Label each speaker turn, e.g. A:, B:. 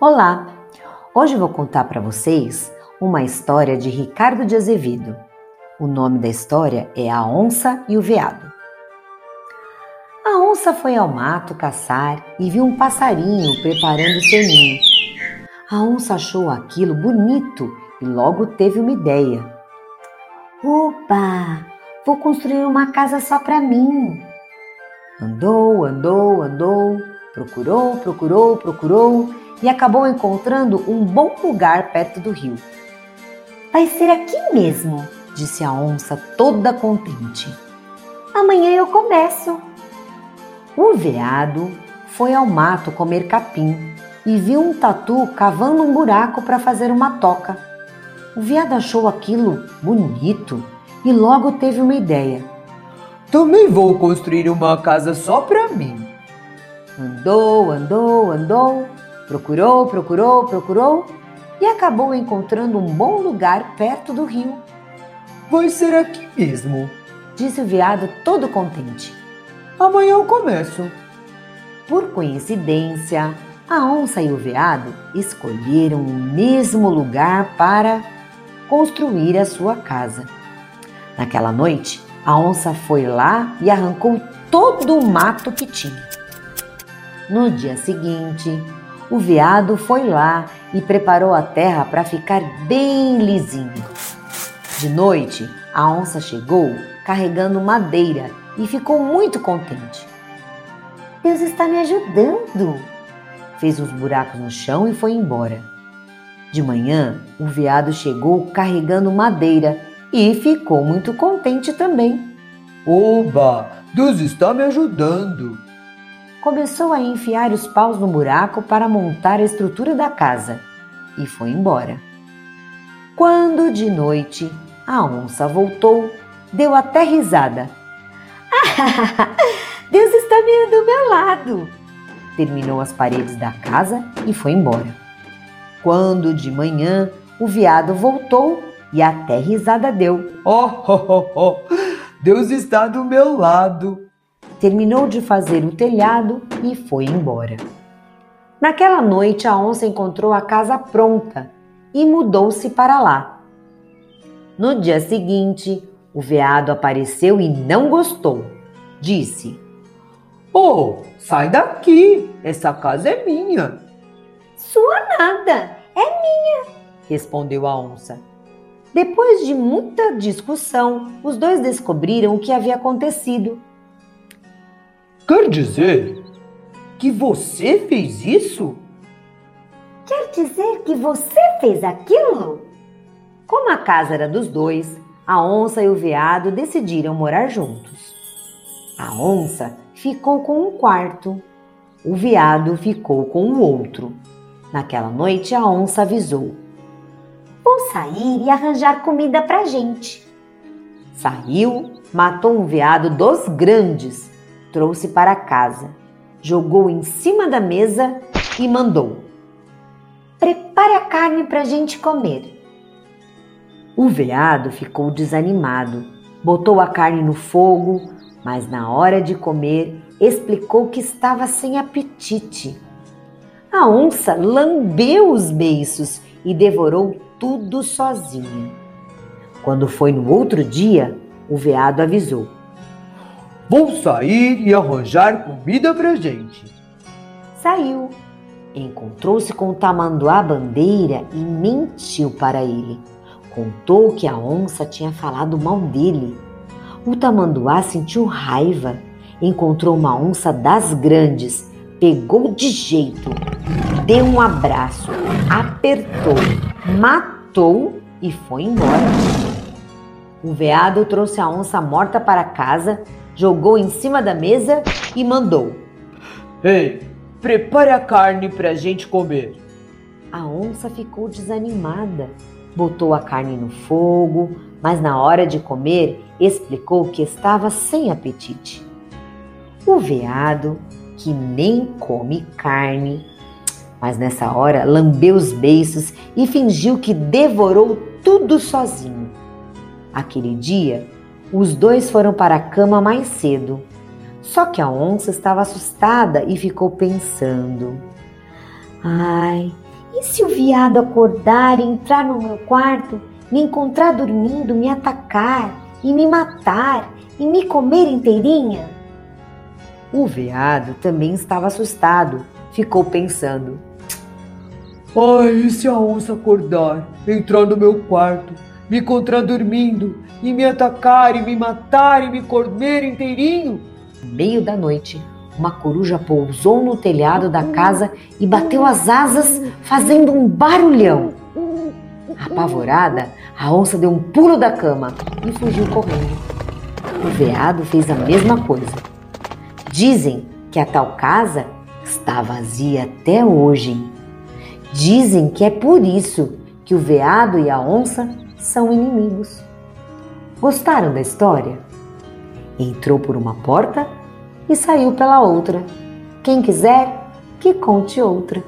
A: Olá! Hoje vou contar para vocês uma história de Ricardo de Azevedo. O nome da história é A Onça e o Veado. A onça foi ao mato caçar e viu um passarinho preparando seu ninho. A onça achou aquilo bonito e logo teve uma ideia. Opa! Vou construir uma casa só para mim. Andou, andou, andou, procurou, procurou, procurou e acabou encontrando um bom lugar perto do rio. Vai ser aqui mesmo, disse a onça, toda contente. Amanhã eu começo. O veado foi ao mato comer capim e viu um tatu cavando um buraco para fazer uma toca. O veado achou aquilo bonito e logo teve uma ideia.
B: Também vou construir uma casa só para mim.
A: Andou, andou, andou Procurou, procurou, procurou e acabou encontrando um bom lugar perto do rio.
B: Vai ser aqui mesmo,
A: disse o veado todo contente.
B: Amanhã eu começo.
A: Por coincidência, a onça e o veado escolheram o mesmo lugar para construir a sua casa. Naquela noite, a onça foi lá e arrancou todo o mato que tinha. No dia seguinte, o veado foi lá e preparou a terra para ficar bem lisinho. De noite, a onça chegou carregando madeira e ficou muito contente. Deus está me ajudando! Fez uns buracos no chão e foi embora. De manhã, o veado chegou carregando madeira e ficou muito contente também.
B: Oba! Deus está me ajudando!
A: Começou a enfiar os paus no buraco para montar a estrutura da casa e foi embora. Quando de noite a onça voltou, deu até risada. Deus está meio do meu lado! Terminou as paredes da casa e foi embora. Quando de manhã o veado voltou e até risada deu.
B: Oh, oh, oh, oh. Deus está do meu lado!
A: Terminou de fazer o telhado e foi embora. Naquela noite, a onça encontrou a casa pronta e mudou-se para lá. No dia seguinte, o veado apareceu e não gostou. Disse:
B: Oh, sai daqui! Essa casa é minha.
A: Sua nada, é minha, respondeu a onça. Depois de muita discussão, os dois descobriram o que havia acontecido
B: Quer dizer que você fez isso?
A: Quer dizer que você fez aquilo? Como a casa era dos dois, a onça e o veado decidiram morar juntos. A onça ficou com um quarto, o veado ficou com o outro. Naquela noite, a onça avisou: Vou sair e arranjar comida pra gente. Saiu, matou um veado dos grandes trouxe para casa, jogou em cima da mesa e mandou: Prepare a carne para a gente comer. O veado ficou desanimado, botou a carne no fogo, mas na hora de comer explicou que estava sem apetite. A onça lambeu os beiços e devorou tudo sozinha. Quando foi no outro dia, o veado avisou:
B: Vou sair e arranjar comida pra gente.
A: Saiu. Encontrou-se com o tamanduá bandeira e mentiu para ele. Contou que a onça tinha falado mal dele. O tamanduá sentiu raiva. Encontrou uma onça das grandes, pegou de jeito, deu um abraço, apertou, matou e foi embora. O veado trouxe a onça morta para casa jogou em cima da mesa e mandou:
B: Ei, prepare a carne para a gente comer.
A: A onça ficou desanimada. Botou a carne no fogo, mas na hora de comer explicou que estava sem apetite. O veado, que nem come carne, mas nessa hora lambeu os beiços e fingiu que devorou tudo sozinho. Aquele dia, os dois foram para a cama mais cedo. Só que a onça estava assustada e ficou pensando: Ai, E se o veado acordar e entrar no meu quarto, me encontrar dormindo, me atacar e me matar e me comer inteirinha? O veado também estava assustado, ficou pensando:
B: Ai, e se a onça acordar, entrar no meu quarto, me encontrar dormindo e me atacar e me matar e me comer inteirinho?
A: No meio da noite, uma coruja pousou no telhado da casa e bateu as asas, fazendo um barulhão. Apavorada, a onça deu um pulo da cama e fugiu correndo. O veado fez a mesma coisa. Dizem que a tal casa está vazia até hoje. Dizem que é por isso que o veado e a onça são inimigos. Gostaram da história? Entrou por uma porta e saiu pela outra. Quem quiser, que conte outra.